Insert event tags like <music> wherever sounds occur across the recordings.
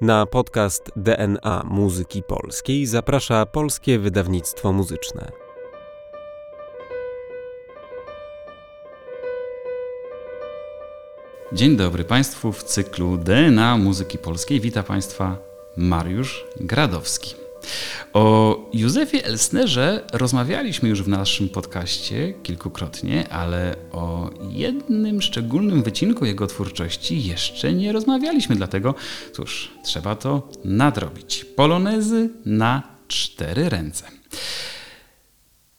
Na podcast DNA Muzyki Polskiej zaprasza Polskie Wydawnictwo Muzyczne. Dzień dobry Państwu w cyklu DNA Muzyki Polskiej. Witam Państwa Mariusz Gradowski. O Józefie Elsnerze rozmawialiśmy już w naszym podcaście kilkukrotnie, ale o jednym szczególnym wycinku jego twórczości jeszcze nie rozmawialiśmy, dlatego cóż, trzeba to nadrobić. Polonezy na cztery ręce.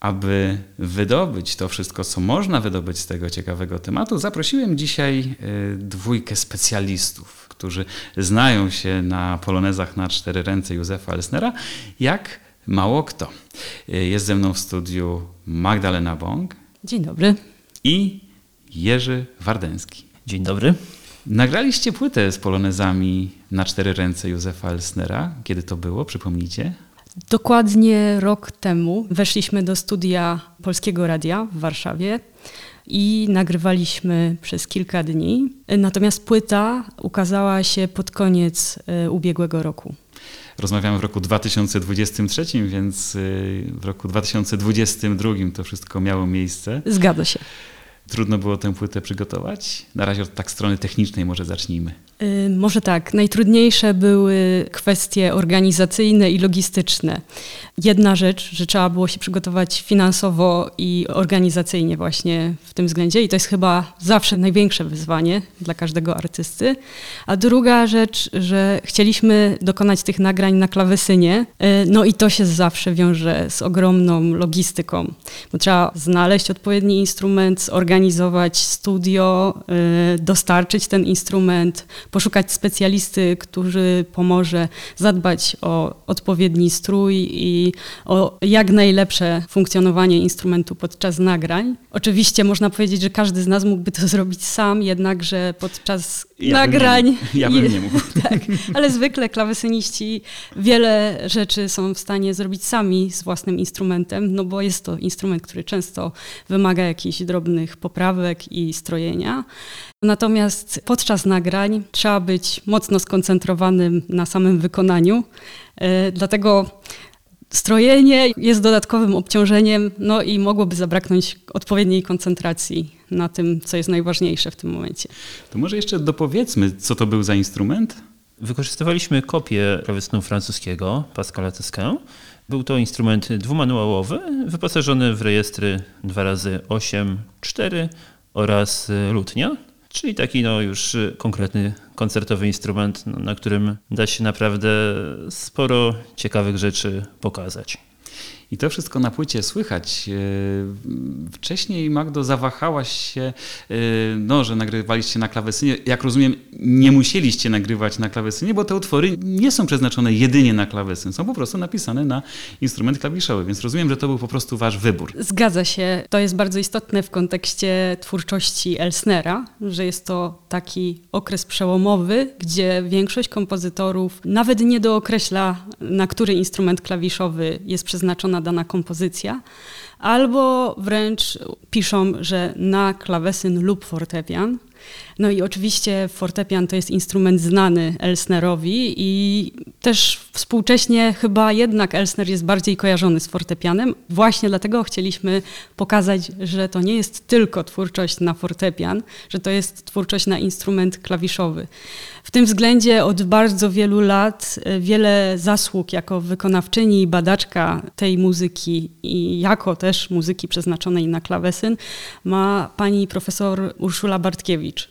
Aby wydobyć to wszystko, co można wydobyć z tego ciekawego tematu, zaprosiłem dzisiaj y, dwójkę specjalistów, którzy znają się na polonezach na cztery ręce Józefa Elsnera, jak mało kto. Y, jest ze mną w studiu Magdalena Bąk. Dzień dobry. I Jerzy Wardenski. Dzień dobry. Nagraliście płytę z polonezami na cztery ręce Józefa Elsnera. Kiedy to było? Przypomnijcie. Dokładnie rok temu weszliśmy do studia Polskiego Radia w Warszawie i nagrywaliśmy przez kilka dni. Natomiast płyta ukazała się pod koniec e, ubiegłego roku. Rozmawiamy w roku 2023, więc y, w roku 2022 to wszystko miało miejsce. Zgadza się. Trudno było tę płytę przygotować? Na razie od tak strony technicznej może zacznijmy. Y, może tak. Najtrudniejsze były kwestie organizacyjne i logistyczne. Jedna rzecz, że trzeba było się przygotować finansowo i organizacyjnie właśnie w tym względzie i to jest chyba zawsze największe wyzwanie dla każdego artysty. A druga rzecz, że chcieliśmy dokonać tych nagrań na klawesynie, y, no i to się zawsze wiąże z ogromną logistyką, bo trzeba znaleźć odpowiedni instrument, zorganizować studio, y, dostarczyć ten instrument, poszukać specjalisty, który pomoże zadbać o odpowiedni strój i o jak najlepsze funkcjonowanie instrumentu podczas nagrań. Oczywiście można powiedzieć, że każdy z nas mógłby to <laughs> zrobić sam, jednakże podczas Ja nagrań. Bym nie, ja bym nie mógł. <laughs> tak, ale zwykle klawesyniści wiele rzeczy są w stanie zrobić sami z własnym instrumentem, no bo jest to instrument, który często wymaga jakichś drobnych poprawek i strojenia. Natomiast podczas nagrań trzeba być mocno skoncentrowanym na samym wykonaniu. E, Dlatego strojenie jest dodatkowym obciążeniem, no i mogłoby zabraknąć odpowiedniej koncentracji na tym, co jest najważniejsze w tym momencie. To może jeszcze dopowiedzmy, co to był za instrument? Wykorzystywaliśmy kopię klawesynu francuskiego Pascala Tesquin. Był to instrument dwumanuałowy, wyposażony w rejestry 2x8, 4 oraz lutnia, czyli taki no już y, konkretny koncertowy instrument, no, na którym da się naprawdę sporo ciekawych rzeczy pokazać. I to wszystko na płycie słychać. E, Wcześniej, Magdo, zawahałaś się, e, no, że nagrywaliście na klawesynie. Jak rozumiem, nie musieliście nagrywać na klawesynie, bo te utwory nie są przeznaczone jedynie na klawesyn. Są po prostu napisane na instrument klawiszowy, więc rozumiem, że to był po prostu wasz wybór. Zgadza się. To jest bardzo istotne w kontekście twórczości Elsnera, że jest to taki okres przełomowy, gdzie większość kompozytorów nawet nie dookreśla, na który instrument klawiszowy jest przeznaczona dana kompozycja, albo wręcz piszą, że na klawesyn lub fortepian. No i oczywiście fortepian to jest instrument znany Elsnerowi i też współcześnie chyba jednak Elsner jest bardziej kojarzony z fortepianem. Właśnie dlatego chcieliśmy pokazać, że to nie jest tylko twórczość na fortepian, że to jest twórczość na instrument klawiszowy. W tym względzie od bardzo wielu lat e, wiele zasług jako wykonawczyni i badaczka tej muzyki i jako też muzyki przeznaczonej na klawesyn ma pani profesor Urszula Bartkiewicz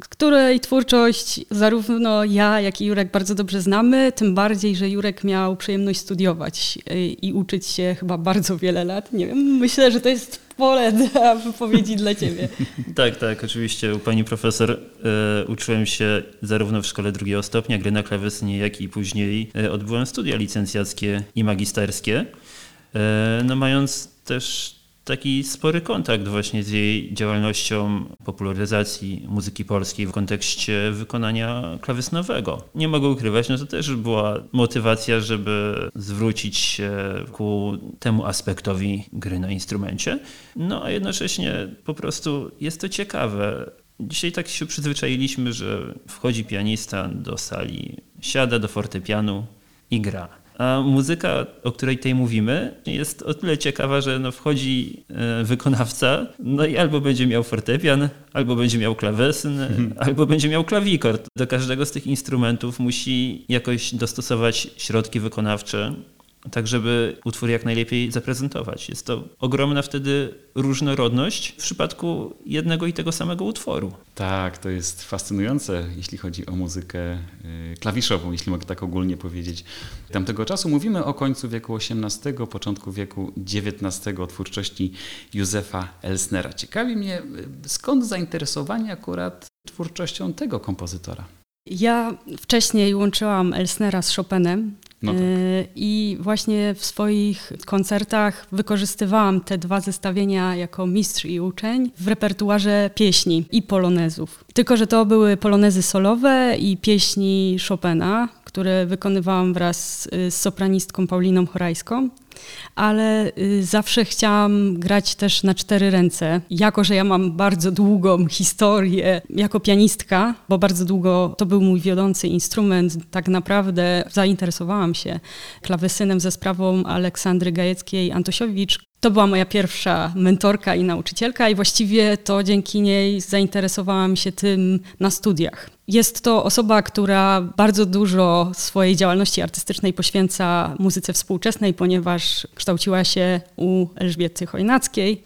której twórczość zarówno ja, jak i Jurek bardzo dobrze znamy, tym bardziej, że Jurek miał przyjemność studiować y, i uczyć się chyba bardzo wiele lat. Nie wiem, myślę, że to jest pole dla wypowiedzi dla ciebie. <laughs> Tak, tak, oczywiście u pani profesor e, uczyłem się zarówno w szkole drugiego stopnia gry na klawesynie, jak i później e, odbyłem studia licencjackie i magisterskie. No mając też taki spory kontakt właśnie z jej działalnością popularyzacji muzyki polskiej w kontekście wykonania klawesynowego. Nie mogę ukrywać, no to też była motywacja, żeby zwrócić się ku temu aspektowi gry na instrumencie. No a jednocześnie po prostu jest to ciekawe. Dzisiaj tak się przyzwyczailiśmy, że wchodzi pianista do sali, siada do fortepianu i gra. A muzyka, o której tutaj mówimy, jest o tyle ciekawa, że no wchodzi e, wykonawca, no i albo będzie miał fortepian, albo będzie miał klawesyn, mhm. albo będzie miał klawikord. Do każdego z tych instrumentów musi jakoś dostosować środki wykonawcze, tak żeby utwór jak najlepiej zaprezentować. Jest to ogromna wtedy różnorodność w przypadku jednego i tego samego utworu. Tak, to jest fascynujące, jeśli chodzi o muzykę y, klawiszową, jeśli mogę tak ogólnie powiedzieć. Tamtego czasu mówimy o końcu wieku XVIII, początku wieku XIX, o twórczości Józefa Elsnera. Ciekawi mnie, y, skąd zainteresowanie akurat twórczością tego kompozytora? Ja wcześniej łączyłam Elsnera z Chopinem. No tak. Y, I właśnie w swoich koncertach wykorzystywałam te dwa zestawienia jako mistrz i uczeń w repertuarze pieśni i polonezów. Tylko, że to były polonezy solowe i pieśni Chopina, które wykonywałam wraz z sopranistką Pauliną Chorajską ale y, zawsze chciałam grać też na cztery ręce. Jako, że ja mam bardzo długą historię jako pianistka, bo bardzo długo to był mój wiodący instrument, tak naprawdę zainteresowałam się klawesynem ze sprawą Aleksandry Gajeckiej-Antosiowicz, to była moja pierwsza mentorka i nauczycielka, i właściwie to dzięki niej zainteresowałam się tym na studiach. Jest to osoba, która bardzo dużo swojej działalności artystycznej poświęca muzyce współczesnej, ponieważ kształciła się u Elżbiety Chojnackiej.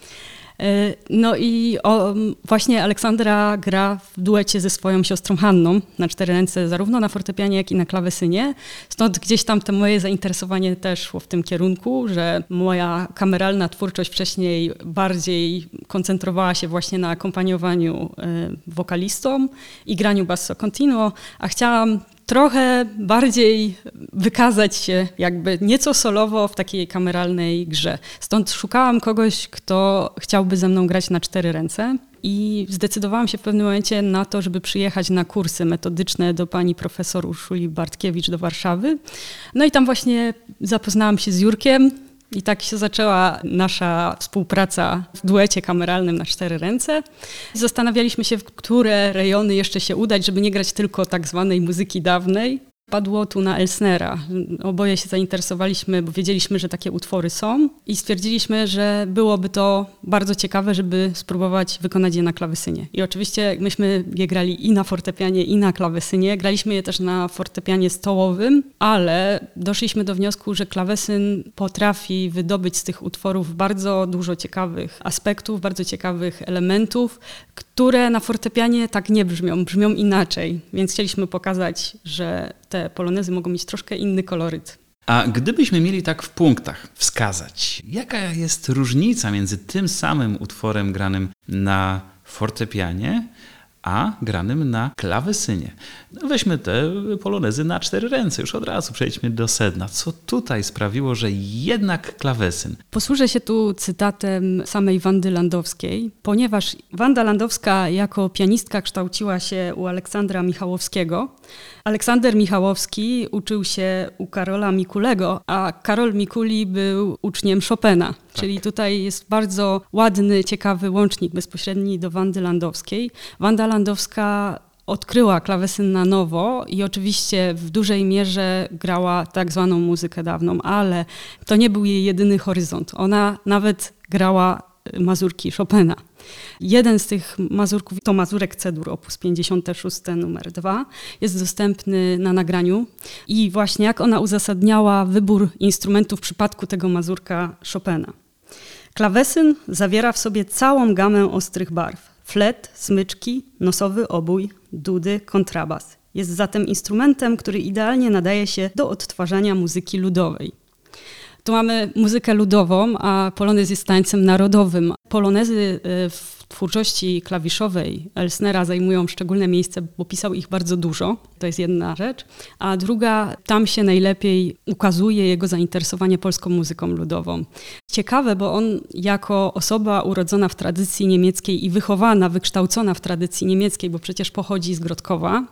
E, no i o, właśnie Aleksandra gra w duecie ze swoją siostrą Hanną na cztery ręce, zarówno na fortepianie, jak i na klawesynie. Stąd gdzieś tam to moje zainteresowanie też szło w tym kierunku, że moja kameralna twórczość wcześniej bardziej koncentrowała się właśnie na akompaniowaniu e, wokalistom i graniu basso continuo, a chciałam trochę bardziej wykazać się jakby nieco solowo w takiej kameralnej grze. Stąd szukałam kogoś, kto chciałby ze mną grać na cztery ręce. I zdecydowałam się w pewnym momencie na to, żeby przyjechać na kursy metodyczne do pani profesor Urszuli Bartkiewicz do Warszawy. No i tam właśnie zapoznałam się z Jurkiem, i tak się zaczęła nasza współpraca w duecie kameralnym na cztery ręce. Zastanawialiśmy się, w które rejony jeszcze się udać, żeby nie grać tylko tak zwanej muzyki dawnej, Padło tu na Elsnera. Oboje się zainteresowaliśmy, bo wiedzieliśmy, że takie utwory są i stwierdziliśmy, że byłoby to bardzo ciekawe, żeby spróbować wykonać je na klawesynie. I oczywiście myśmy je grali i na fortepianie, i na klawesynie. Graliśmy je też na fortepianie stołowym, ale doszliśmy do wniosku, że klawesyn potrafi wydobyć z tych utworów bardzo dużo ciekawych aspektów, bardzo ciekawych elementów, które na fortepianie tak nie brzmią, brzmią inaczej. Więc chcieliśmy pokazać, że te polonezy mogą mieć troszkę inny koloryt. A gdybyśmy mieli tak w punktach wskazać, jaka jest różnica między tym samym utworem granym na fortepianie, a granym na klawesynie. No weźmy te polonezy na cztery ręce, już od razu przejdźmy do sedna. Co tutaj sprawiło, że jednak klawesyn? Posłużę się tu cytatem samej Wandy Landowskiej, ponieważ Wanda Landowska jako pianistka kształciła się u Aleksandra Michałowskiego. Aleksander Michałowski uczył się u Karola Mikulego, a Karol Mikuli był uczniem Chopina. Tak. Czyli tutaj jest bardzo ładny, ciekawy łącznik bezpośredni do Wandy Landowskiej. Wanda Landowska odkryła klawesyn na nowo i oczywiście w dużej mierze grała tak zwaną muzykę dawną, ale to nie był jej jedyny horyzont. Ona nawet grała mazurki Chopina. Jeden z tych mazurków to mazurek Cedur op. 56 numer 2. Jest dostępny na nagraniu i właśnie jak ona uzasadniała wybór instrumentów w przypadku tego mazurka Chopina. Klawesyn zawiera w sobie całą gamę ostrych barw. Flet, smyczki, nosowy obój, dudy, kontrabas. Jest zatem instrumentem, który idealnie nadaje się do odtwarzania muzyki ludowej. Tu mamy muzykę ludową, a polonez jest tańcem narodowym. Polonezy e, w twórczości klawiszowej Elsnera zajmują szczególne miejsce, bo pisał ich bardzo dużo. To jest jedna rzecz. A druga, tam się najlepiej ukazuje jego zainteresowanie polską muzyką ludową. Ciekawe, bo on jako osoba urodzona w tradycji niemieckiej i wychowana, wykształcona w tradycji niemieckiej, bo przecież pochodzi z Grodkowa,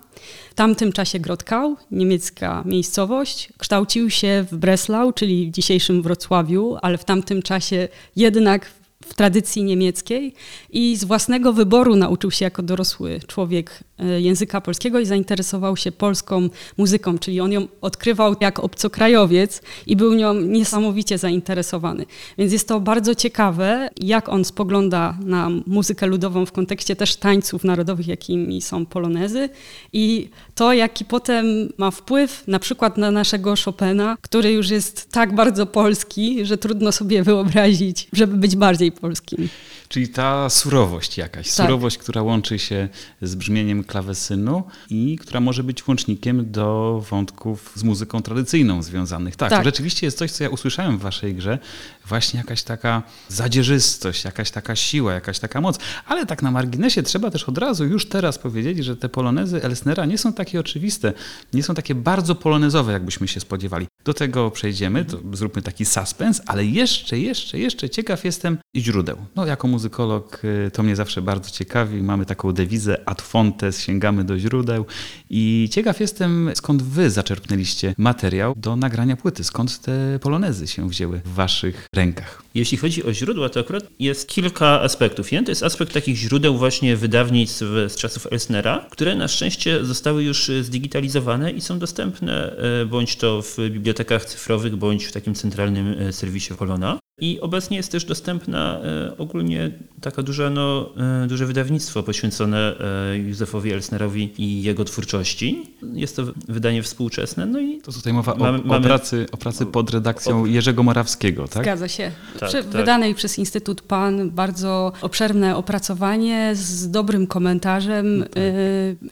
w tamtym czasie Grodkau, niemiecka miejscowość, kształcił się w Breslau, czyli w dzisiejszym Wrocławiu, ale w tamtym czasie jednak w tradycji niemieckiej i z własnego wyboru nauczył się jako dorosły człowiek e, języka polskiego i zainteresował się polską muzyką, czyli on ją odkrywał jak obcokrajowiec i był nią niesamowicie zainteresowany. Więc jest to bardzo ciekawe, jak on spogląda na muzykę ludową w kontekście też tańców narodowych, jakimi są polonezy i to, jaki potem ma wpływ na przykład na naszego Chopina, który już jest tak bardzo polski, że trudno sobie wyobrazić, żeby być bardziej polskim. Czyli ta surowość jakaś, Tak. surowość, która łączy się z brzmieniem klawesynu i która może być łącznikiem do wątków z muzyką tradycyjną związanych. Tak, Tak. to rzeczywiście jest coś, co ja usłyszałem w waszej grze, właśnie jakaś taka zadzierzystość, jakaś taka siła, jakaś taka moc. Ale tak na marginesie trzeba też od razu już teraz powiedzieć, że te polonezy Elsnera nie są takie oczywiste, nie są takie bardzo polonezowe, jakbyśmy się spodziewali. Do tego przejdziemy, to zróbmy taki suspens, ale jeszcze, jeszcze, jeszcze ciekaw jestem źródeł. No, jako muzykolog y, to mnie zawsze bardzo ciekawi. Mamy taką dewizę ad fontes, sięgamy do źródeł i ciekaw jestem, skąd wy zaczerpnęliście materiał do nagrania płyty, skąd te polonezy się wzięły w waszych rękach. Jeśli chodzi o źródła, to akurat jest kilka aspektów. Jeden to jest aspekt takich źródeł właśnie wydawnictw z czasów Elsnera, które na szczęście zostały już e, zdigitalizowane i są dostępne e, bądź to w bibliotekach cyfrowych, bądź w takim centralnym serwisie Polona. I obecnie jest też dostępna e, ogólnie taka duża, no, e, duże wydawnictwo poświęcone e, Józefowi Elsnerowi i jego twórczości. Jest to wydanie współczesne, no i To tutaj mowa o, Mamy- o, mamy- pracy, o pracy pod redakcją Jerzego Morawskiego, tak? Zgadza się. Tak, Prze- tak. Wydanej przez Instytut PAN bardzo obszerne opracowanie z dobrym komentarzem.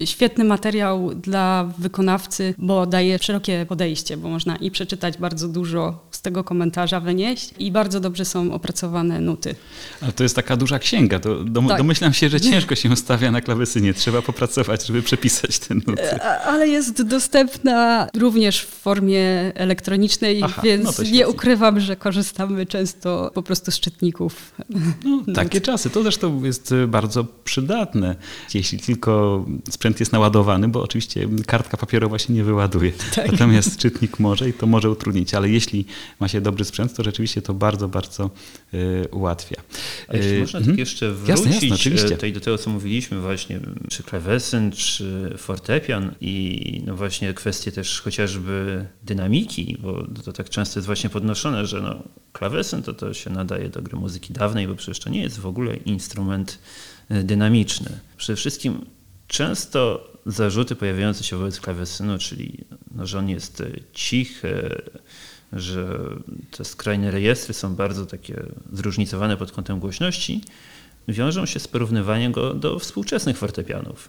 y, świetny materiał dla wykonawcy, bo daje szerokie podejście, bo można i przeczytać bardzo dużo z tego komentarza wynieść i bardzo dobrze są opracowane nuty. Ale to jest taka duża księga, to dom, Tak. domyślam się, że ciężko się stawia na klawesynie, trzeba popracować, żeby przepisać te nuty. A- Ale jest dostępna również w formie elektronicznej, Aha, więc no nie ukrywam, że korzystamy często po prostu z czytników. No, <laughs> takie czasy. To zresztą jest y, bardzo przydatne, jeśli tylko sprzęt jest naładowany, bo oczywiście kartka papierowa się nie wyładuje. Tak. Natomiast czytnik może i to może utrudnić, ale jeśli ma się dobry sprzęt, to rzeczywiście to bardzo, bardzo y, ułatwia. A jeśli Y, można tak jeszcze wrócić Jasne, jasne, e, tutaj do tego, co mówiliśmy właśnie, czy klawesyn, czy fortepian i no właśnie kwestie też chociażby dynamiki, bo to tak często jest właśnie podnoszone, że no, klawesyn to, to się nadaje do gry muzyki dawnej, bo przecież to nie jest w ogóle instrument e, dynamiczny. Przede wszystkim często zarzuty pojawiające się wobec klawesynu, czyli no, że on jest e, cichy, że te skrajne rejestry są bardzo takie zróżnicowane pod kątem głośności, wiążą się z porównywaniem go do współczesnych fortepianów.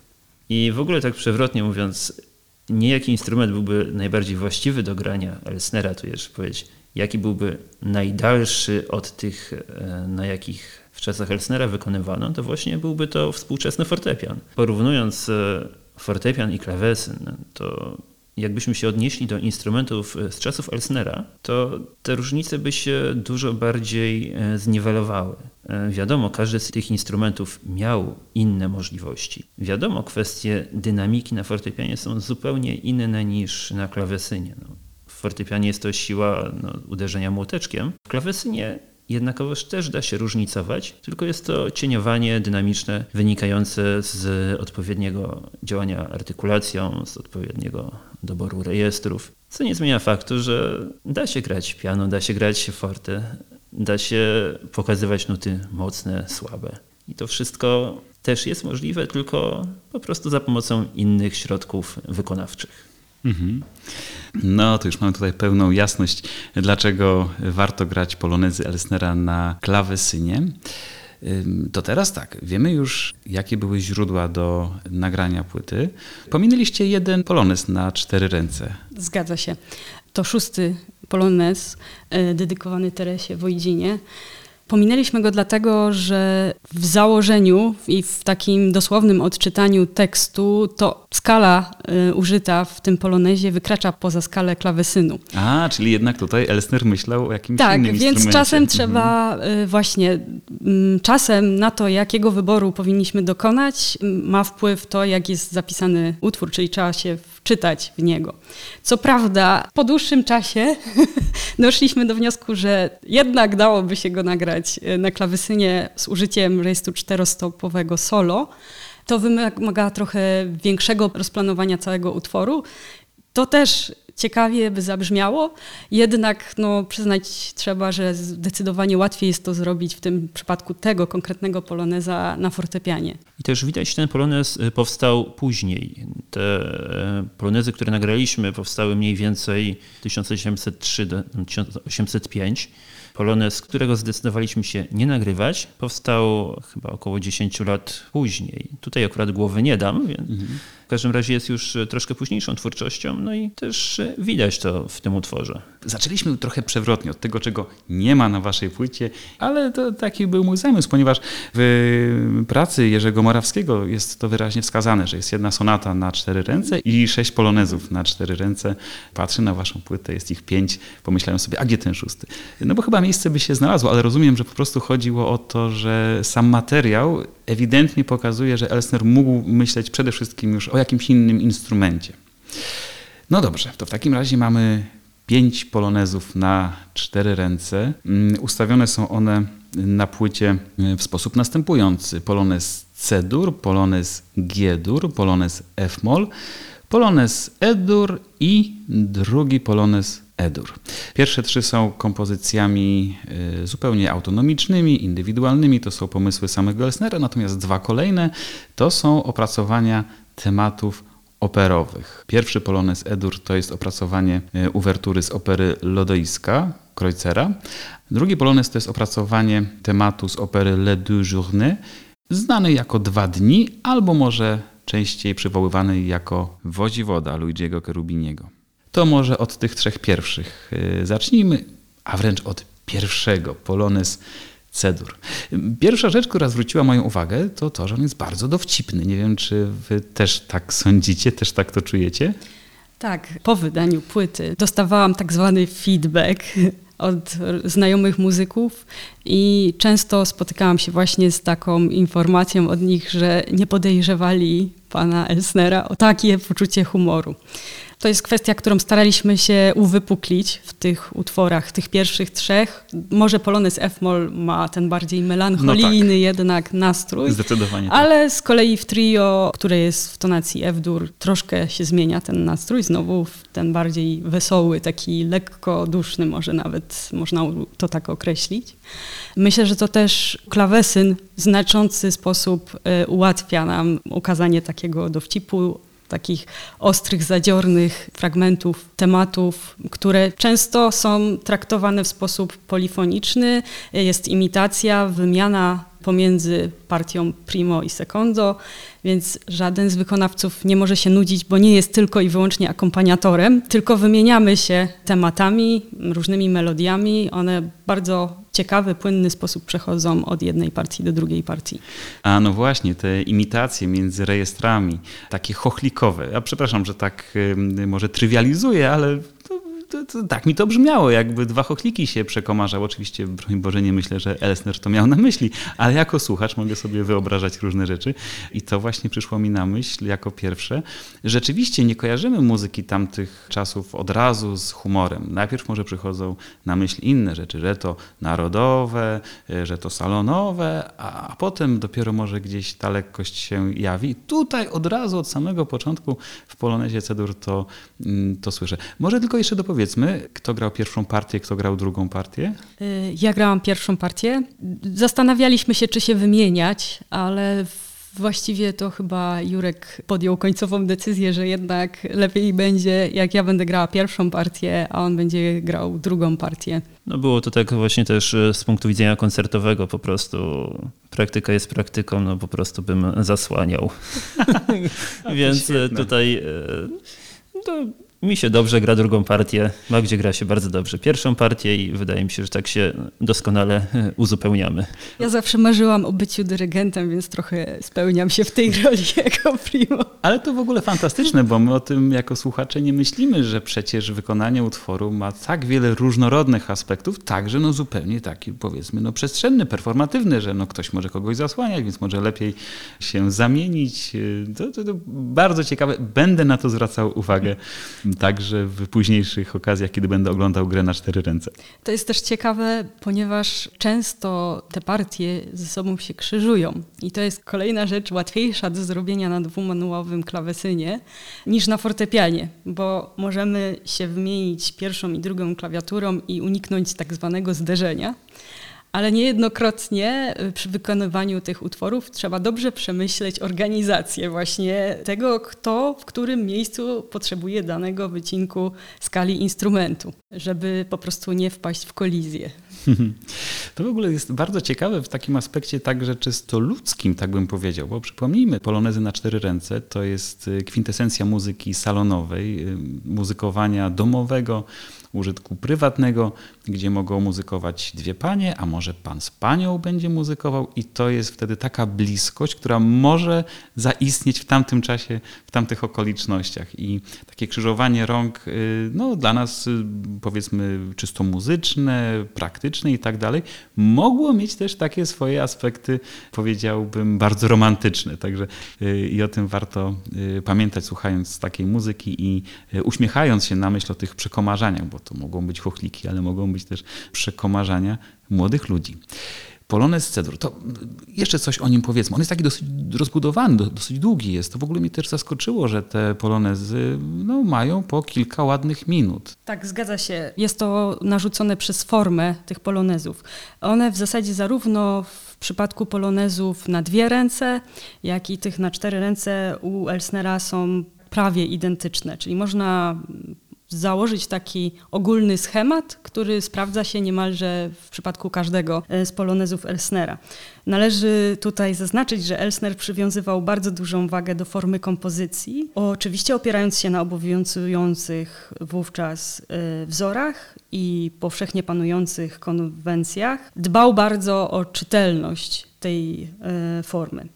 I w ogóle tak przewrotnie mówiąc, niejaki instrument byłby najbardziej właściwy do grania Elsnera, tu jeszcze powiedzieć, jaki byłby najdalszy od tych, e, na jakich w czasach Elsnera wykonywano, to właśnie byłby to współczesny fortepian. Porównując e, fortepian i klawesyn, to jakbyśmy się odnieśli do instrumentów e, z czasów Elsnera, to te różnice by się dużo bardziej e, zniwelowały. E, Wiadomo, każdy z tych instrumentów miał inne możliwości. Wiadomo, kwestie dynamiki na fortepianie są zupełnie inne niż na klawesynie. No, w fortepianie jest to siła no, uderzenia młoteczkiem. W klawesynie jednakowoż też da się różnicować, tylko jest to cieniowanie dynamiczne wynikające z odpowiedniego działania artykulacją, z odpowiedniego doboru rejestrów, co nie zmienia faktu, że da się grać piano, da się grać forte, da się pokazywać nuty mocne, słabe. I to wszystko też jest możliwe, tylko po prostu za pomocą innych środków wykonawczych. Mhm. No, to już mamy tutaj pełną jasność, dlaczego warto grać polonezy Elsnera na klawesynie. To teraz tak, wiemy już, jakie były źródła do nagrania płyty. Pominęliście jeden polonez na cztery ręce. Zgadza się. To szósty polonez e, dedykowany Teresie Wojdzinie. Pominęliśmy go dlatego, że w założeniu i w takim dosłownym odczytaniu tekstu to skala e, użyta w tym polonezie wykracza poza skalę klawesynu. A, czyli jednak tutaj Elsner myślał o jakimś Tak, innym więc instrumencie. czasem Mhm. trzeba y, właśnie, mm, czasem na to, jakiego wyboru powinniśmy dokonać, m, ma wpływ to, jak jest zapisany utwór, czyli trzeba się czytać w niego. Co prawda, po dłuższym czasie <laughs> doszliśmy do wniosku, że jednak dałoby się go nagrać e, na klawesynie z użyciem rejestru czterostopowego solo. To wymaga trochę większego rozplanowania całego utworu. To też ciekawie by zabrzmiało, jednak no, przyznać trzeba, że zdecydowanie łatwiej jest to zrobić w tym przypadku tego konkretnego poloneza na fortepianie. I też widać, że ten polonez y, powstał później. Te e, polonezy, które nagraliśmy, powstały mniej więcej 1803 do 1805. Polonez, którego zdecydowaliśmy się nie nagrywać, powstał chyba około 10 lat później. Tutaj akurat głowy nie dam, więc mhm. w każdym razie jest już troszkę późniejszą twórczością, no i też widać to w tym utworze. Zaczęliśmy trochę przewrotnie od tego, czego nie ma na waszej płycie, ale to taki był mój zamysł, ponieważ w pracy Jerzego Morawskiego jest to wyraźnie wskazane, że jest jedna sonata na cztery ręce i sześć polonezów na cztery ręce. Patrzę na waszą płytę, jest ich pięć, pomyślałem sobie, a gdzie ten szósty? No bo chyba miejsce by się znalazło, ale rozumiem, że po prostu chodziło o to, że sam materiał ewidentnie pokazuje, że Elsner mógł myśleć przede wszystkim już o jakimś innym instrumencie. No dobrze, to w takim razie mamy pięć polonezów na cztery ręce. Mm, ustawione są one na płycie w sposób następujący. Polonez C-dur, polonez G-dur, polonez F-moll, polonez E-dur i drugi polonez Edur. Pierwsze trzy są kompozycjami y, zupełnie autonomicznymi, indywidualnymi, to są pomysły samego Elsnera, natomiast dwa kolejne to są opracowania tematów operowych. Pierwszy polonez Edur to jest opracowanie y, uwertury z opery Lodoiska Kreuzera. Drugi polonez to jest opracowanie tematu z opery Le Deux Journées, znany jako Dwa Dni, albo może częściej przywoływany jako Wodziwoda Luigiego Cherubiniego. To może od tych trzech pierwszych y, zacznijmy, a wręcz od pierwszego, Polonez Cedur. Pierwsza rzecz, która zwróciła moją uwagę, to to, że on jest bardzo dowcipny. Nie wiem, czy wy też tak sądzicie, też tak to czujecie? Tak, po wydaniu płyty dostawałam tak zwany feedback od znajomych muzyków i często spotykałam się właśnie z taką informacją od nich, że nie podejrzewali pana Elsnera o takie poczucie humoru. To jest kwestia, którą staraliśmy się uwypuklić w tych utworach, tych pierwszych trzech. Może Polonez F-moll ma ten bardziej melancholijny no tak. jednak nastrój. Zdecydowanie. Tak. Ale z kolei w trio, które jest w tonacji F-dur, troszkę się zmienia ten nastrój. Znowu w ten bardziej wesoły, taki lekko duszny może nawet można to tak określić. Myślę, że to też klawesyn w znaczący sposób e, ułatwia nam ukazanie takiego dowcipu, takich ostrych, zadziornych fragmentów, tematów, które często są traktowane w sposób polifoniczny. Jest imitacja, wymiana pomiędzy partią primo i secondo, więc żaden z wykonawców nie może się nudzić, bo nie jest tylko i wyłącznie akompaniatorem, tylko wymieniamy się tematami, różnymi melodiami. One bardzo ciekawy, płynny sposób przechodzą od jednej partii do drugiej partii. A no właśnie, te imitacje między rejestrami, takie chochlikowe. Ja przepraszam, że tak może trywializuję, ale to, to, tak mi to brzmiało, jakby dwa chochliki się przekomarzały. Oczywiście, broń Boże, nie myślę, że Elsner to miał na myśli, ale jako słuchacz mogę sobie wyobrażać różne rzeczy i to właśnie przyszło mi na myśl jako pierwsze. Rzeczywiście nie kojarzymy muzyki tamtych czasów od razu z humorem. Najpierw może przychodzą na myśl inne rzeczy, że to narodowe, że to salonowe, a potem dopiero może gdzieś ta lekkość się jawi. Tutaj od razu, od samego początku w Polonezie Cedur to, mm, to słyszę. Może tylko jeszcze dopowiedzieć, powiedzmy, kto grał pierwszą partię, kto grał drugą partię? Y, ja grałam pierwszą partię. Zastanawialiśmy się, czy się wymieniać, ale właściwie to chyba Jurek podjął końcową decyzję, że jednak lepiej będzie, jak ja będę grała pierwszą partię, a on będzie grał drugą partię. No było to tak właśnie też y, z punktu widzenia koncertowego po prostu. Praktyka jest praktyką, no po prostu bym zasłaniał. <laughs> Więc y, tutaj to Mi się dobrze gra drugą partię, Magdzie gra się bardzo dobrze pierwszą partię i wydaje mi się, że tak się doskonale <laughs> uzupełniamy. Ja zawsze marzyłam o byciu dyrygentem, więc trochę spełniam się w tej <laughs> roli jako primo. Ale to w ogóle fantastyczne, bo my o tym jako słuchacze nie myślimy, że przecież wykonanie utworu ma tak wiele różnorodnych aspektów, także no zupełnie taki powiedzmy no przestrzenny, performatywny, że no ktoś może kogoś zasłaniać, więc może lepiej się zamienić. To, to, to bardzo ciekawe. Będę na to zwracał uwagę także w późniejszych okazjach, kiedy będę oglądał grę na cztery ręce. To jest też ciekawe, ponieważ często te partie ze sobą się krzyżują i to jest kolejna rzecz łatwiejsza do zrobienia na dwumanuałowym klawesynie niż na fortepianie, bo możemy się wymienić pierwszą i drugą klawiaturą i uniknąć tak zwanego zderzenia ale niejednokrotnie y, przy wykonywaniu tych utworów trzeba dobrze przemyśleć organizację właśnie tego, kto w którym miejscu potrzebuje danego wycinku skali instrumentu, żeby po prostu nie wpaść w kolizję. <laughs> To w ogóle jest bardzo ciekawe w takim aspekcie także czysto ludzkim, tak bym powiedział, bo przypomnijmy, polonezy na cztery ręce to jest y, kwintesencja muzyki salonowej, y, muzykowania domowego, użytku prywatnego, gdzie mogą muzykować dwie panie, a może pan z panią będzie muzykował. I to jest wtedy taka bliskość, która może zaistnieć w tamtym czasie, tamtych okolicznościach i takie krzyżowanie rąk y, no, dla nas y, powiedzmy czysto muzyczne, praktyczne i tak dalej, mogło mieć też takie swoje aspekty, powiedziałbym, bardzo romantyczne. Także y, i o tym warto pamiętać, słuchając takiej muzyki i uśmiechając się na myśl o tych przekomarzaniach, bo to mogą być chochliki, ale mogą być też przekomarzania młodych ludzi. Polonez Cedur, to jeszcze coś o nim powiedzmy. On jest taki dosyć rozbudowany, dosyć długi jest. To w ogóle mnie też zaskoczyło, że te polonezy no, mają po kilka ładnych minut. Tak, zgadza się. Jest to narzucone przez formę tych polonezów. One w zasadzie zarówno w przypadku polonezów na dwie ręce, jak i tych na cztery ręce u Elsnera są prawie identyczne. Czyli można założyć taki ogólny schemat, który sprawdza się niemalże w przypadku każdego e, z polonezów Elsnera. Należy tutaj zaznaczyć, że Elsner przywiązywał bardzo dużą wagę do formy kompozycji, oczywiście opierając się na obowiązujących wówczas e, wzorach i powszechnie panujących konwencjach. Dbał bardzo o czytelność tej e, formy.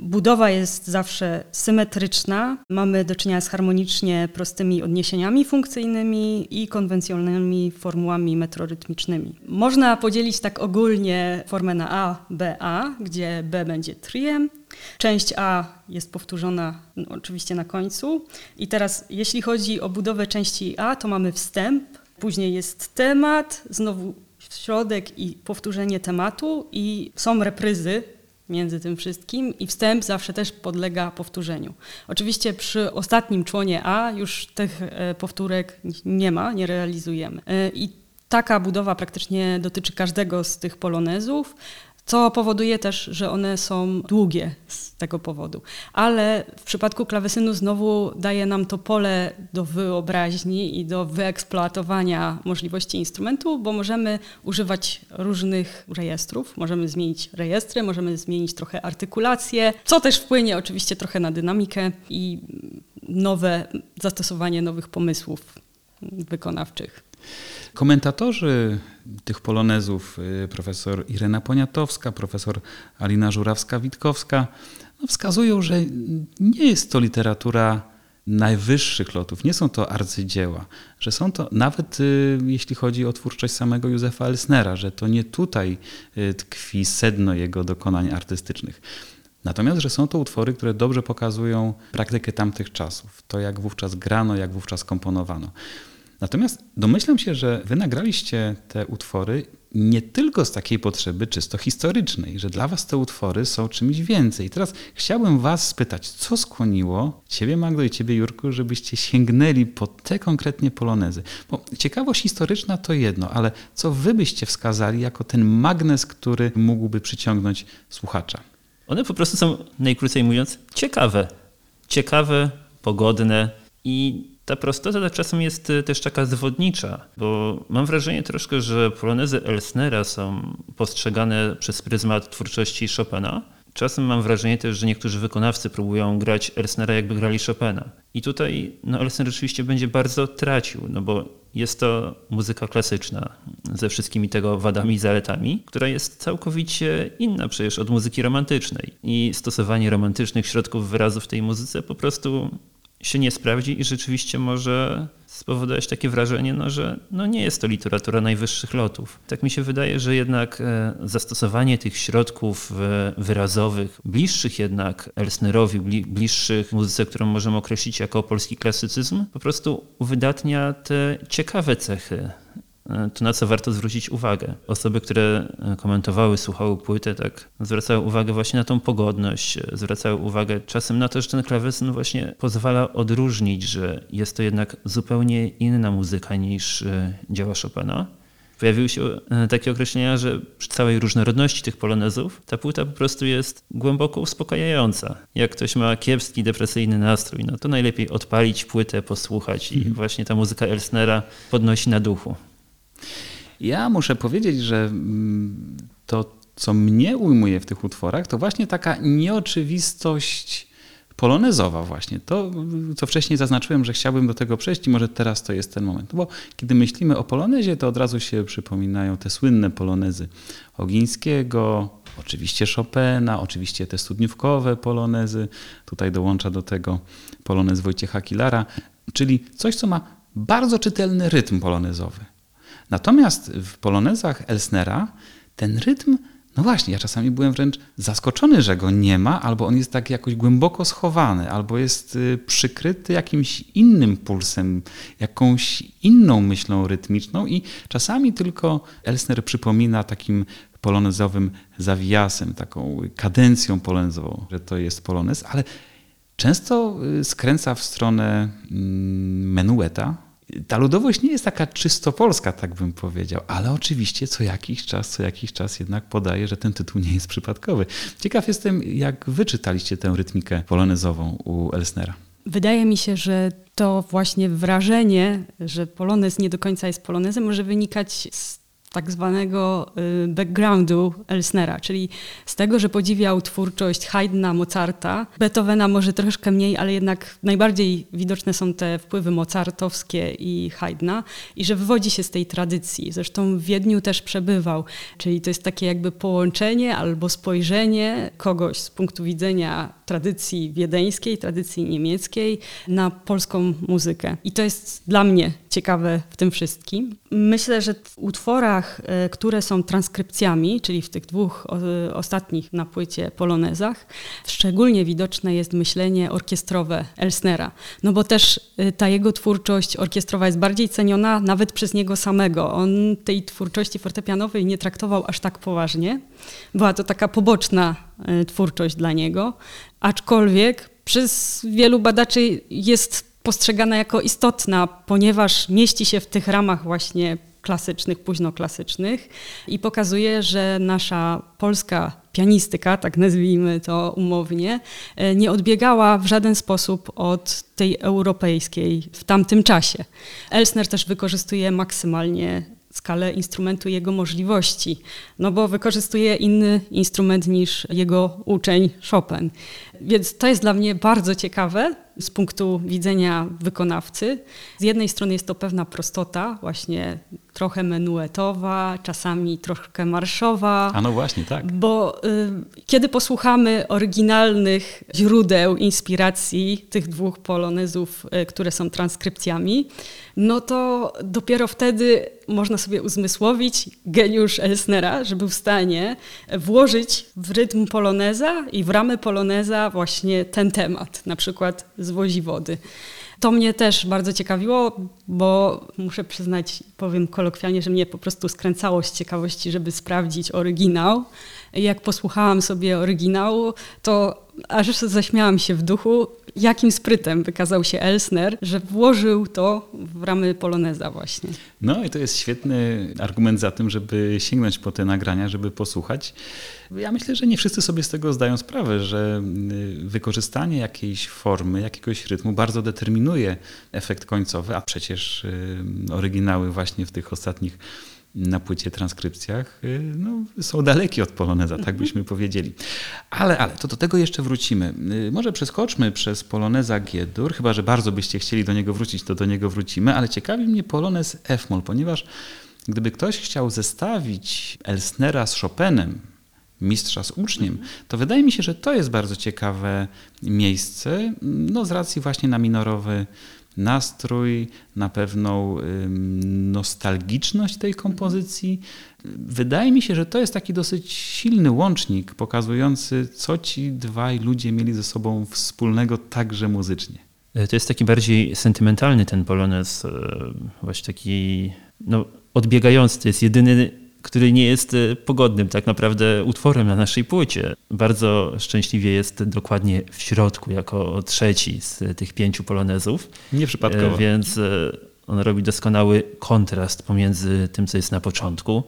Budowa jest zawsze symetryczna. Mamy do czynienia z harmonicznie prostymi odniesieniami funkcyjnymi i konwencjonalnymi formułami metrorytmicznymi. Można podzielić tak ogólnie formę na A, B, A, gdzie B będzie triem. Część A jest powtórzona no, oczywiście na końcu. I teraz, jeśli chodzi o budowę części A, to mamy wstęp, później jest temat, znowu środek i powtórzenie tematu, i są repryzy między tym wszystkim i wstęp zawsze też podlega powtórzeniu. Oczywiście przy ostatnim członie A już tych e, powtórek nie ma, nie realizujemy. E, I taka budowa praktycznie dotyczy każdego z tych polonezów co powoduje też, że one są długie z tego powodu. Ale w przypadku klawesynu znowu daje nam to pole do wyobraźni i do wyeksploatowania możliwości instrumentu, bo możemy używać różnych rejestrów, możemy zmienić rejestry, możemy zmienić trochę artykulację, co też wpłynie oczywiście trochę na dynamikę i nowe zastosowanie nowych pomysłów wykonawczych. Komentatorzy tych polonezów, y, profesor Irena Poniatowska, profesor Alina Żurawska-Witkowska, no wskazują, że nie jest to literatura najwyższych lotów, nie są to arcydzieła, że są to nawet y, jeśli chodzi o twórczość samego Józefa Elsnera, że to nie tutaj y, tkwi sedno jego dokonań artystycznych. Natomiast, że są to utwory, które dobrze pokazują praktykę tamtych czasów, to jak wówczas grano, jak wówczas komponowano. Natomiast domyślam się, że wy nagraliście te utwory nie tylko z takiej potrzeby czysto historycznej, że dla was te utwory są czymś więcej. teraz chciałbym was spytać, co skłoniło ciebie Magdo i ciebie Jurku, żebyście sięgnęli po te konkretnie polonezy? Bo ciekawość historyczna to jedno, ale co wy byście wskazali jako ten magnes, który mógłby przyciągnąć słuchacza? One po prostu są, najkrócej mówiąc, ciekawe. Ciekawe, pogodne i ta prostota czasem jest y, też taka zwodnicza, bo mam wrażenie troszkę, że polonezy Elsnera są postrzegane przez pryzmat twórczości Chopina. Czasem mam wrażenie też, że niektórzy wykonawcy próbują grać Elsnera jakby grali Chopina. I tutaj no, Elsner rzeczywiście będzie bardzo tracił, no bo jest to muzyka klasyczna ze wszystkimi tego wadami i zaletami, która jest całkowicie inna przecież od muzyki romantycznej. I stosowanie romantycznych środków wyrazu w tej muzyce po prostu się nie sprawdzi i rzeczywiście może spowodować takie wrażenie, no, że no nie jest to literatura najwyższych lotów. Tak mi się wydaje, że jednak e, zastosowanie tych środków e, wyrazowych, bliższych jednak Elsnerowi, bliższych muzyce, którą możemy określić jako polski klasycyzm, po prostu uwydatnia te ciekawe cechy to na co warto zwrócić uwagę. Osoby, które e, komentowały, słuchały płytę, tak zwracały uwagę właśnie na tą pogodność, e, zwracały uwagę czasem na to, że ten klawesyn właśnie pozwala odróżnić, że jest to jednak zupełnie inna muzyka niż dzieła Chopina. Pojawiły się takie określenia, że przy całej różnorodności tych polonezów ta płyta po prostu jest głęboko uspokajająca. Jak ktoś ma kiepski, depresyjny nastrój, no to najlepiej odpalić płytę, posłuchać i mhm. właśnie ta muzyka Elsnera podnosi na duchu. Ja muszę powiedzieć, że mm, to, co mnie ujmuje w tych utworach, to właśnie taka nieoczywistość polonezowa właśnie. To, co wcześniej zaznaczyłem, że chciałbym do tego przejść i może teraz to jest ten moment. Bo kiedy myślimy o polonezie, to od razu się przypominają te słynne polonezy Ogińskiego, oczywiście Chopina, oczywiście te studniówkowe polonezy. Tutaj dołącza do tego polonez Wojciecha Kilara, czyli coś, co ma bardzo czytelny rytm polonezowy. Natomiast w polonezach Elsnera ten rytm, no właśnie, ja czasami byłem wręcz zaskoczony, że go nie ma, albo on jest tak jakoś głęboko schowany, albo jest y, przykryty jakimś innym pulsem, jakąś inną myślą rytmiczną i czasami tylko Elsner przypomina takim polonezowym zawiasem, taką kadencją polonezową, że to jest polonez, ale często y, skręca w stronę mm, menueta, ta ludowość nie jest taka czysto polska, tak bym powiedział, ale oczywiście co jakiś czas, co jakiś czas jednak podaje, że ten tytuł nie jest przypadkowy. Ciekaw jestem, jak wy czytaliście tę rytmikę polonezową u Elsnera. Wydaje mi się, że to właśnie wrażenie, że polonez nie do końca jest polonezem, może wynikać z tak zwanego y, backgroundu Elsnera, czyli z tego, że podziwiał twórczość Haydna, Mozarta, Beethovena może troszkę mniej, ale jednak najbardziej widoczne są te wpływy mozartowskie i Haydna i że wywodzi się z tej tradycji. Zresztą w Wiedniu też przebywał, czyli to jest takie jakby połączenie albo spojrzenie kogoś z punktu widzenia tradycji wiedeńskiej, tradycji niemieckiej na polską muzykę. I to jest dla mnie ciekawe w tym wszystkim. Myślę, że w utworach, e, które są transkrypcjami, czyli w tych dwóch ostatnich na płycie polonezach, szczególnie widoczne jest myślenie orkiestrowe Elsnera. No bo też e, ta jego twórczość orkiestrowa jest bardziej ceniona nawet przez niego samego. On tej twórczości fortepianowej nie traktował aż tak poważnie. Była to taka poboczna e, twórczość dla niego, aczkolwiek przez wielu badaczy jest postrzegana jako istotna, ponieważ mieści się w tych ramach właśnie klasycznych, późnoklasycznych i pokazuje, że nasza polska pianistyka, tak nazwijmy to umownie, e, nie odbiegała w żaden sposób od tej europejskiej w tamtym czasie. Elsner też wykorzystuje maksymalnie skalę instrumentu jego możliwości, no bo wykorzystuje inny instrument niż jego uczeń Chopin. Więc to jest dla mnie bardzo ciekawe z punktu widzenia wykonawcy. Z jednej strony jest to pewna prostota, właśnie trochę menuetowa, czasami troszkę marszowa. A no właśnie, tak. Bo y, kiedy posłuchamy oryginalnych źródeł inspiracji tych dwóch polonezów, y, które są transkrypcjami, no to dopiero wtedy można sobie uzmysłowić geniusz Elsnera, że był w stanie włożyć w rytm poloneza i w ramy poloneza właśnie ten temat, na przykład z wozi wody. To mnie też bardzo ciekawiło, bo muszę przyznać, powiem kolokwialnie, że mnie po prostu skręcało z ciekawości, żeby sprawdzić oryginał. Jak posłuchałam sobie oryginału, to aż zaśmiałam się w duchu, jakim sprytem wykazał się Elsner, że włożył to w ramy Poloneza właśnie. No i to jest świetny argument za tym, żeby sięgnąć po te nagrania, żeby posłuchać. Ja myślę, że nie wszyscy sobie z tego zdają sprawę, że y, wykorzystanie jakiejś formy, jakiegoś rytmu bardzo determinuje efekt końcowy, a przecież y, oryginały właśnie w tych ostatnich na płycie transkrypcjach y, no, są dalekie od poloneza, tak byśmy powiedzieli. Ale, ale, to do tego jeszcze wrócimy. Y, może przeskoczmy przez poloneza G-dur, chyba, że bardzo byście chcieli do niego wrócić, to do niego wrócimy, ale ciekawi mnie polonez F-moll, ponieważ gdyby ktoś chciał zestawić Elsnera z Chopinem, mistrza z uczniem, to wydaje mi się, że to jest bardzo ciekawe miejsce, no z racji właśnie na minorowy nastrój, na pewną nostalgiczność tej kompozycji. Wydaje mi się, że to jest taki dosyć silny łącznik pokazujący, co ci dwaj ludzie mieli ze sobą wspólnego także muzycznie. E, to jest taki bardziej sentymentalny ten polonez, e, właśnie taki no, odbiegający. To jest jedyny który nie jest e, pogodnym tak naprawdę utworem na naszej płycie. Bardzo szczęśliwie jest dokładnie w środku, jako trzeci z tych pięciu polonezów. Nieprzypadkowo. E, więc e, on robi doskonały kontrast pomiędzy tym, co jest na początku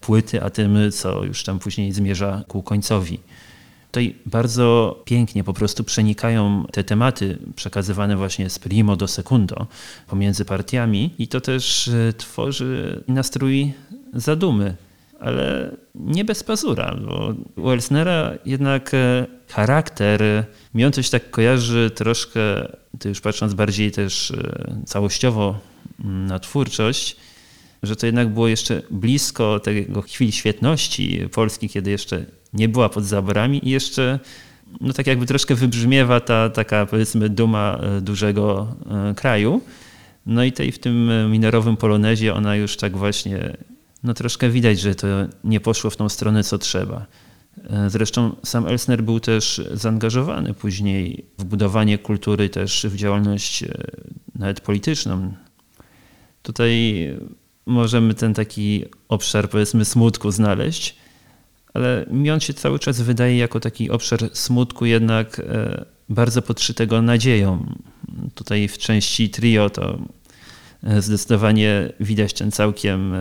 płyty, a tym, co już tam później zmierza ku końcowi. Tutaj bardzo pięknie po prostu przenikają te tematy przekazywane właśnie z primo do secundo pomiędzy partiami i to też tworzy nastrój zadumy, ale nie bez pazura, bo u Elsnera jednak e, charakter mi on coś tak kojarzy troszkę, to już patrząc bardziej też e, całościowo mm, na twórczość, że to jednak było jeszcze blisko tego chwili świetności Polski, kiedy jeszcze nie była pod zaborami i jeszcze no tak jakby troszkę wybrzmiewa ta taka powiedzmy duma e, dużego kraju. No i tej w tym minerowym polonezie ona już tak właśnie no troszkę widać, że to nie poszło w tą stronę, co trzeba. E, zresztą sam Elsner był też zaangażowany później w budowanie kultury, też w działalność e, nawet polityczną. Tutaj możemy ten taki obszar, powiedzmy, smutku znaleźć, ale mi on się cały czas wydaje jako taki obszar smutku, jednak e, bardzo podszytego nadzieją. Tutaj w części trio to zdecydowanie widać ten całkiem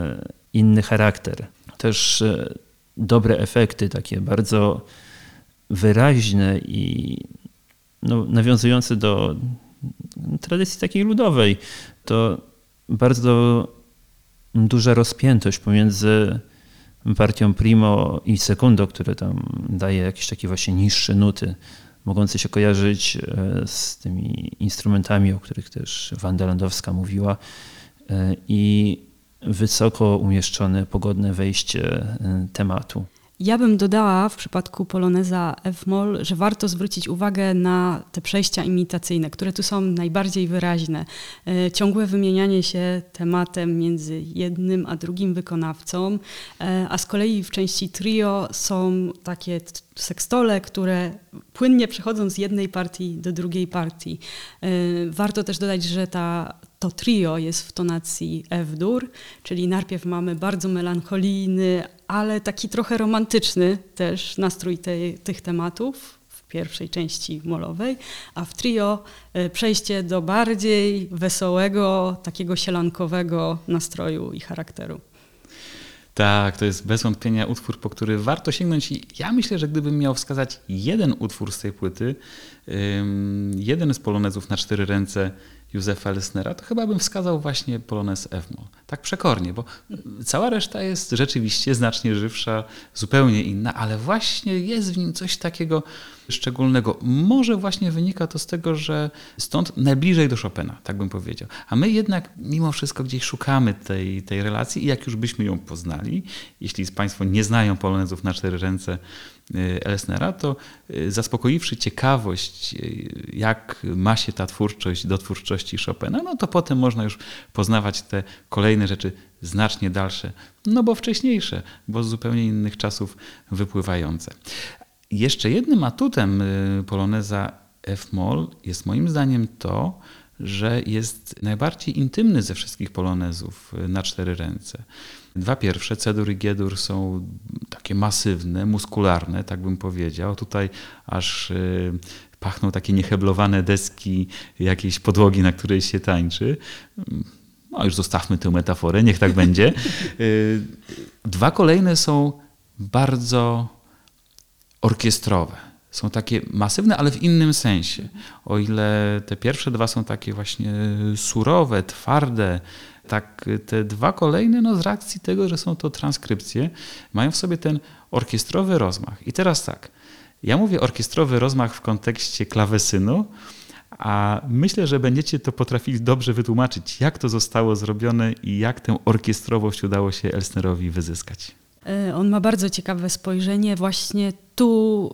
inny charakter. Też e, dobre efekty, takie bardzo wyraźne i no, nawiązujące do tradycji takiej ludowej. To bardzo duża rozpiętość pomiędzy partią primo i secundo, które tam daje jakieś takie właśnie niższe nuty, mogące się kojarzyć e, z tymi instrumentami, o których też Wanda Landowska mówiła. E, I wysoko umieszczone, pogodne wejście y, tematu. Ja bym dodała w przypadku Poloneza F-moll, że warto zwrócić uwagę na te przejścia imitacyjne, które tu są najbardziej wyraźne. Y, ciągłe wymienianie się tematem między jednym a drugim wykonawcą, y, a z kolei w części trio są takie sekstole, które płynnie przechodzą z jednej partii do drugiej partii. Warto też dodać, że ta to trio jest w tonacji F-dur, czyli najpierw mamy bardzo melancholijny, ale taki trochę romantyczny też nastrój tej, tych tematów w pierwszej części molowej, a w trio e, przejście do bardziej wesołego, takiego sielankowego nastroju i charakteru. Tak, to jest bez wątpienia utwór, po który warto sięgnąć. I ja myślę, że gdybym miał wskazać jeden utwór z tej płyty, jeden z polonezów na cztery ręce Józefa Elsnera, to chyba bym wskazał właśnie Polonez F-moll. Tak przekornie, bo cała reszta jest rzeczywiście znacznie żywsza, zupełnie inna, ale właśnie jest w nim coś takiego szczególnego. Może właśnie wynika to z tego, że stąd najbliżej do Chopina, tak bym powiedział. A my jednak mimo wszystko gdzieś szukamy tej, tej relacji i jak już byśmy ją poznali, jeśli Państwo nie znają polonezów na cztery ręce, Elsnera, to y, zaspokoiwszy ciekawość, y, jak ma się ta twórczość do twórczości Chopina, no to potem można już poznawać te kolejne rzeczy znacznie dalsze, no bo wcześniejsze, bo z zupełnie innych czasów wypływające. Jeszcze jednym atutem poloneza F-moll jest moim zdaniem to, że jest najbardziej intymny ze wszystkich polonezów na cztery ręce. Dwa pierwsze, Cedur i Giedur, są takie masywne, muskularne, tak bym powiedział. Tutaj aż y, pachną takie nieheblowane deski jakiejś podłogi, na której się tańczy. No już zostawmy tę metaforę, niech tak będzie. Y, dwa kolejne są bardzo orkiestrowe. Są takie masywne, ale w innym sensie. O ile te pierwsze dwa są takie właśnie surowe, twarde, tak te dwa kolejne, no z racji tego, że są to transkrypcje, mają w sobie ten orkiestrowy rozmach. I teraz tak, ja mówię orkiestrowy rozmach w kontekście klawesynu, a myślę, że będziecie to potrafili dobrze wytłumaczyć, jak to zostało zrobione i jak tę orkiestrowość udało się Elsnerowi wyzyskać. E, on ma bardzo ciekawe spojrzenie. Właśnie tu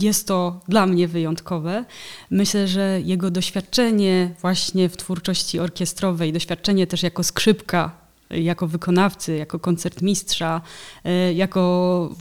jest to dla mnie wyjątkowe. Myślę, że jego doświadczenie właśnie w twórczości orkiestrowej, doświadczenie też jako skrzypka jako wykonawcy, jako koncertmistrza, e, jako,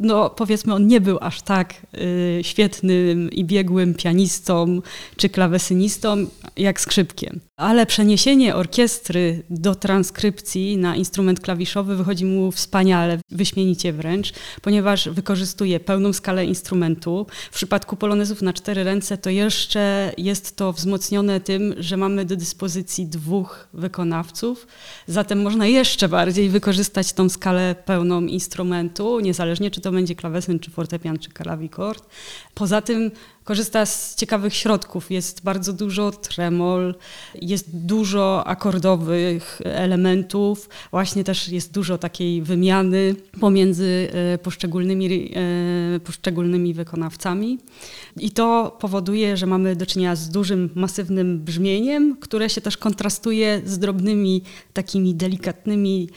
no powiedzmy, on nie był aż tak e, świetnym i biegłym pianistą czy klawesynistą jak skrzypkiem. Ale przeniesienie orkiestry do transkrypcji na instrument klawiszowy wychodzi mu wspaniale, wyśmienicie wręcz, ponieważ wykorzystuje pełną skalę instrumentu. W przypadku polonezów na cztery ręce to jeszcze jest to wzmocnione tym, że mamy do dyspozycji dwóch wykonawców, Zatem można jeszcze bardziej wykorzystać tą skalę pełną instrumentu, niezależnie czy to będzie klawesyn, czy fortepian, czy klawikord. Poza tym korzysta z ciekawych środków. Jest bardzo dużo tremol, jest dużo akordowych elementów, właśnie też jest dużo takiej wymiany pomiędzy e, poszczególnymi, e, poszczególnymi wykonawcami. I to powoduje, że mamy do czynienia z dużym, masywnym brzmieniem, które się też kontrastuje z drobnymi, takimi delikatnymi,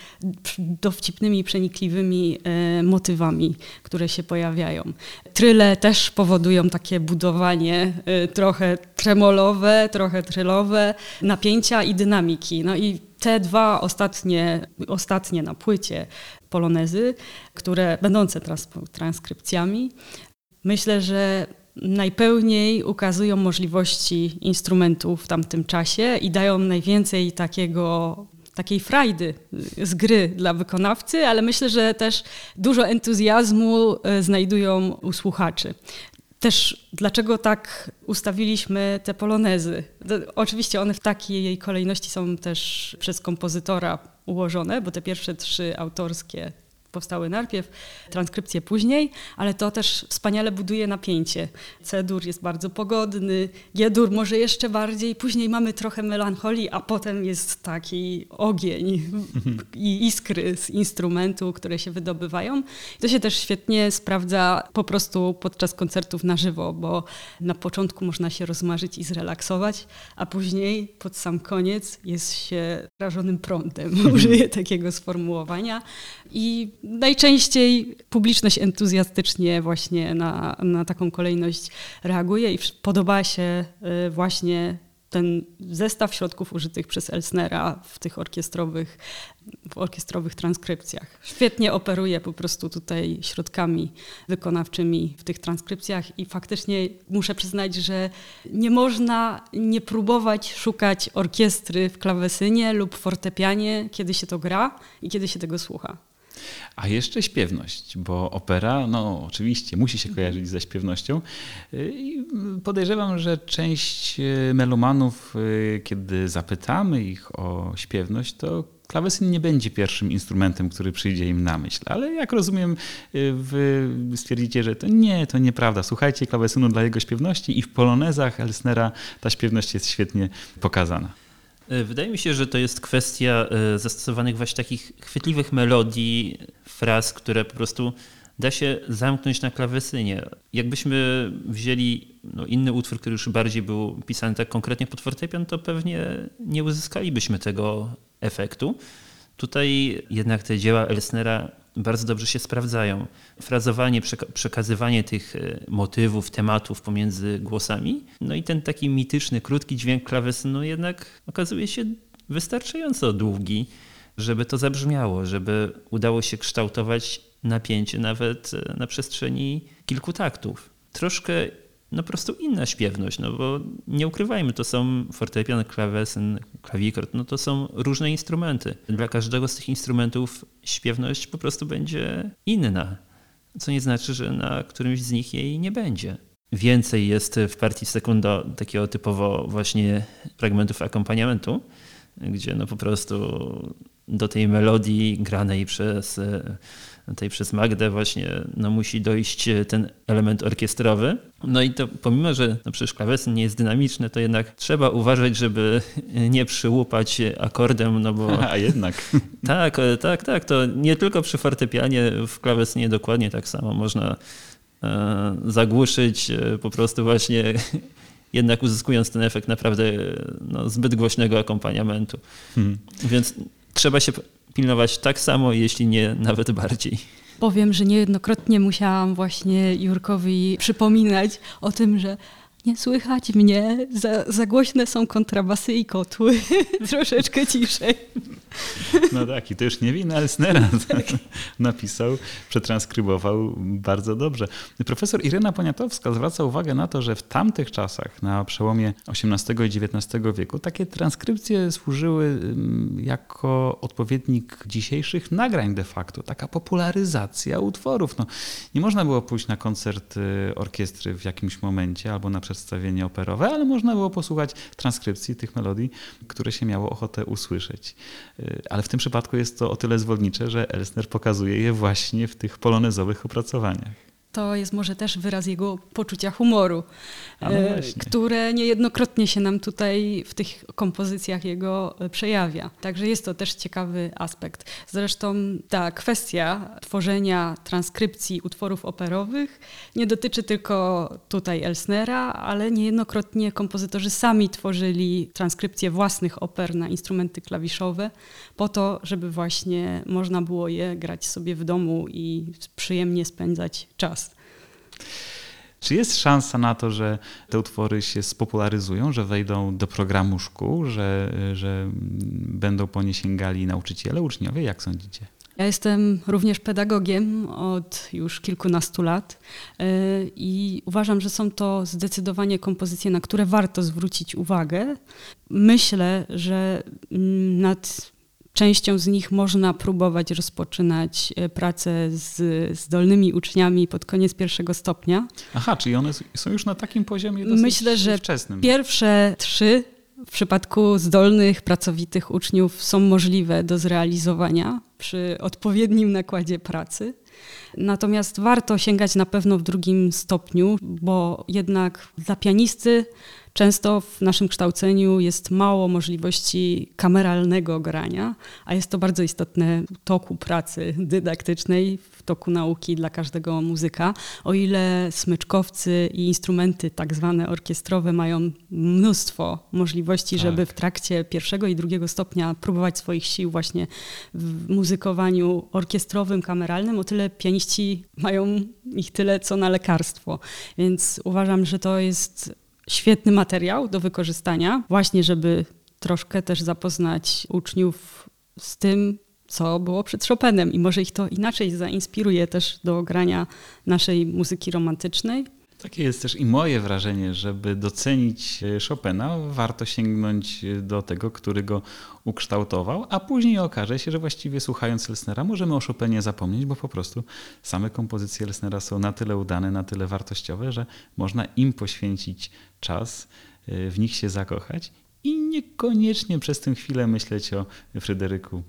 dowcipnymi, przenikliwymi e, motywami, które się pojawiają. Tryle też powodują takie budowanie y, trochę tremolowe, trochę trylowe, napięcia i dynamiki. No i te dwa ostatnie, ostatnie na płycie polonezy, które będące trans, transkrypcjami, myślę, że najpełniej ukazują możliwości instrumentów w tamtym czasie i dają najwięcej takiego takiej frajdy z gry dla wykonawcy, ale myślę, że też dużo entuzjazmu e, znajdują u słuchaczy. Też dlaczego tak ustawiliśmy te polonezy? Oczywiście one w takiej kolejności są też przez kompozytora ułożone, bo te pierwsze trzy autorskie powstały najpierw, transkrypcje później, ale to też wspaniale buduje napięcie. C-dur jest bardzo pogodny, G-dur może jeszcze bardziej, później mamy trochę melancholii, a potem jest taki ogień i iskry z instrumentu, które się wydobywają. To się też świetnie sprawdza po prostu podczas koncertów na żywo, bo na początku można się rozmarzyć i zrelaksować, a później pod sam koniec jest się rażonym prądem. <laughs> Użyję takiego sformułowania. I najczęściej publiczność entuzjastycznie właśnie na, na taką kolejność reaguje i podoba się y, właśnie ten zestaw środków użytych przez Elsnera w tych orkiestrowych, w orkiestrowych transkrypcjach. Świetnie operuje po prostu tutaj środkami wykonawczymi w tych transkrypcjach i faktycznie muszę przyznać, że nie można nie próbować szukać orkiestry w klawesynie lub fortepianie, kiedy się to gra i kiedy się tego słucha. A jeszcze śpiewność, bo opera, no oczywiście, musi się kojarzyć ze śpiewnością. I podejrzewam, że część e, melomanów, e, kiedy zapytamy ich o śpiewność, to klawesyn nie będzie pierwszym instrumentem, który przyjdzie im na myśl. Ale jak rozumiem, e, wy stwierdzicie, że to nie, to nieprawda. Słuchajcie klawesynu dla jego śpiewności i w polonezach Elsnera ta śpiewność jest świetnie pokazana. E, wydaje mi się, że to jest kwestia e, zastosowanych właśnie takich chwytliwych melodii, fraz, które po prostu da się zamknąć na klawesynie. Jakbyśmy wzięli no, inny utwór, który już bardziej był pisany tak konkretnie pod fortepian, to pewnie nie uzyskalibyśmy tego efektu. Tutaj jednak te dzieła Elsnera bardzo dobrze się sprawdzają. Frazowanie, przekazywanie tych e, motywów, tematów pomiędzy głosami, no i ten taki mityczny, krótki dźwięk klawesynu jednak okazuje się wystarczająco długi, żeby to zabrzmiało, żeby udało się kształtować napięcie nawet e, na przestrzeni kilku taktów. Troszkę no po prostu inna śpiewność, no bo nie ukrywajmy, to są fortepian, klawesyn, klawikord, no to są różne instrumenty. Dla każdego z tych instrumentów śpiewność po prostu będzie inna, co nie znaczy, że na którymś z nich jej nie będzie. Więcej jest w partii sekunda takiego typowo właśnie fragmentów akompaniamentu, gdzie no po prostu do tej melodii granej przez, e, tej przez Magdę właśnie no musi dojść ten element orkiestrowy. No i to pomimo, że no przecież klawesyn nie jest dynamiczny, to jednak trzeba uważać, żeby nie przyłupać akordem, no bo... <laughs> A jednak. <laughs> tak, tak, tak. To nie tylko przy fortepianie, w klawesynie dokładnie tak samo można e, zagłuszyć e, po prostu właśnie <laughs> jednak uzyskując ten efekt naprawdę no, zbyt głośnego akompaniamentu. Hmm. Więc trzeba się pilnować tak samo, jeśli nie nawet bardziej. Powiem, że niejednokrotnie musiałam właśnie Jurkowi przypominać o tym, że nie słychać mnie, za, za głośne są kontrabasy i kotły, <laughs> troszeczkę ciszej. No tak, i to już nie wina Elsnera <laughs> tak. napisał, przetranskrybował bardzo dobrze. Profesor Irena Poniatowska zwraca uwagę na to, że w tamtych czasach, na przełomie XVIII i XIX wieku, takie transkrypcje służyły mm, jako odpowiednik dzisiejszych nagrań de facto, taka popularyzacja utworów. No, nie można było pójść na koncert y, orkiestry w jakimś momencie albo na przedstawienie operowe, ale można było posłuchać transkrypcji tych melodii, które się miało ochotę usłyszeć. Y, ale w tym przypadku jest to o tyle zwolnicze, że Elsner pokazuje je właśnie w tych polonezowych opracowaniach to jest może też wyraz jego poczucia humoru, no e, które niejednokrotnie się nam tutaj w tych kompozycjach jego e, przejawia. Także jest to też ciekawy aspekt. Zresztą ta kwestia tworzenia transkrypcji utworów operowych nie dotyczy tylko tutaj Elsnera, ale niejednokrotnie kompozytorzy sami tworzyli transkrypcje własnych oper na instrumenty klawiszowe po to, żeby właśnie można było je grać sobie w domu i przyjemnie spędzać czas. Czy jest szansa na to, że te utwory się spopularyzują, że wejdą do programu szkół, że, że będą po nie sięgali nauczyciele, uczniowie? Jak sądzicie? Ja jestem również pedagogiem od już kilkunastu lat e, i uważam, że są to zdecydowanie kompozycje, na które warto zwrócić uwagę. Myślę, że mm, nad Częścią z nich można próbować rozpoczynać e, pracę z zdolnymi uczniami pod koniec pierwszego stopnia. Aha, czyli one są już na takim poziomie dosyć Myślę, że wczesnym. pierwsze trzy w przypadku zdolnych, pracowitych uczniów są możliwe do zrealizowania przy odpowiednim nakładzie pracy. Natomiast warto sięgać na pewno w drugim stopniu, bo jednak dla pianisty Często w naszym kształceniu jest mało możliwości kameralnego grania, a jest to bardzo istotne w toku pracy dydaktycznej, w toku nauki dla każdego muzyka. O ile smyczkowcy i instrumenty tak zwane orkiestrowe mają mnóstwo możliwości, tak. żeby w trakcie pierwszego i drugiego stopnia próbować swoich sił właśnie w muzykowaniu orkiestrowym, kameralnym, o tyle pianiści mają ich tyle co na lekarstwo. Więc uważam, że to jest świetny materiał do wykorzystania, właśnie żeby troszkę też zapoznać uczniów z tym, co było przed Chopinem i może ich to inaczej zainspiruje też do grania naszej muzyki romantycznej. Takie jest też i moje wrażenie, żeby docenić Chopina, warto sięgnąć do tego, który go ukształtował, a później okaże się, że właściwie słuchając Lesnera możemy o Chopinie zapomnieć, bo po prostu same kompozycje Lesnera są na tyle udane, na tyle wartościowe, że można im poświęcić czas, e, w nich się zakochać i niekoniecznie przez tę chwilę myśleć o Fryderyku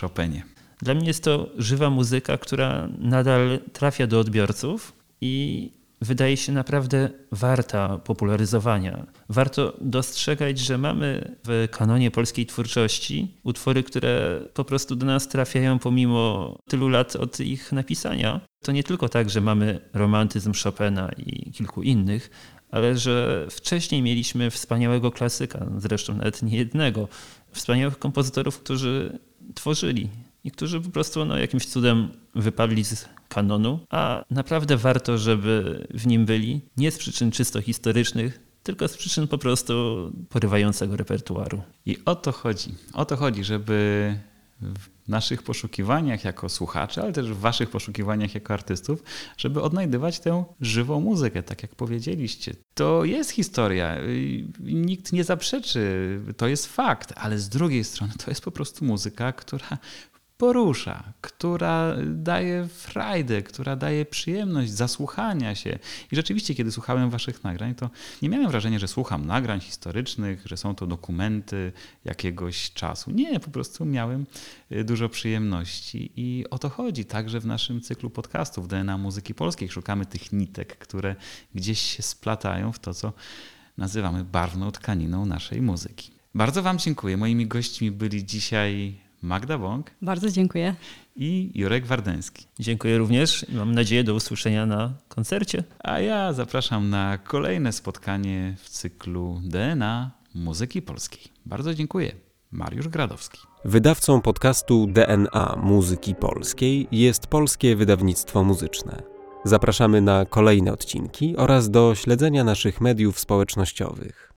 Chopinie. Dla mnie jest to żywa muzyka, która nadal trafia do odbiorców i wydaje się naprawdę warta popularyzowania. Warto dostrzegać, że mamy w kanonie polskiej twórczości utwory, które po prostu do nas trafiają pomimo tylu lat od ich napisania. To nie tylko tak, że mamy romantyzm Chopina i kilku innych, ale że wcześniej mieliśmy wspaniałego klasyka, zresztą nawet nie jednego, wspaniałych kompozytorów, którzy tworzyli i którzy po prostu no, jakimś cudem wypadli z kanonu, a naprawdę warto, żeby w nim byli, nie z przyczyn czysto historycznych, tylko z przyczyn po prostu porywającego repertuaru. I o to chodzi. O to chodzi, żeby w naszych poszukiwaniach jako słuchacze, ale też w waszych poszukiwaniach jako artystów, żeby odnajdywać tę żywą muzykę, tak jak powiedzieliście. To jest historia, nikt nie zaprzeczy, to jest fakt, ale z drugiej strony to jest po prostu muzyka, która porusza, która daje frajdę, która daje przyjemność zasłuchania się. I rzeczywiście, kiedy słuchałem waszych nagrań, to nie miałem wrażenia, że słucham nagrań historycznych, że są to dokumenty jakiegoś czasu. Nie, po prostu miałem y, dużo przyjemności i o to chodzi także w naszym cyklu podcastów DNA Muzyki Polskiej. Szukamy tych nitek, które gdzieś się splatają w to, co nazywamy barwną tkaniną naszej muzyki. Bardzo Wam dziękuję. Moimi gośćmi byli dzisiaj Magda Bąk Bardzo dziękuję. i Jurek Wardęski. Dziękuję również i mam nadzieję do usłyszenia na koncercie. A ja zapraszam na kolejne spotkanie w cyklu DNA Muzyki Polskiej. Bardzo dziękuję. Mariusz Gradowski. Wydawcą podcastu DNA Muzyki Polskiej jest Polskie Wydawnictwo Muzyczne. Zapraszamy na kolejne odcinki oraz do śledzenia naszych mediów społecznościowych.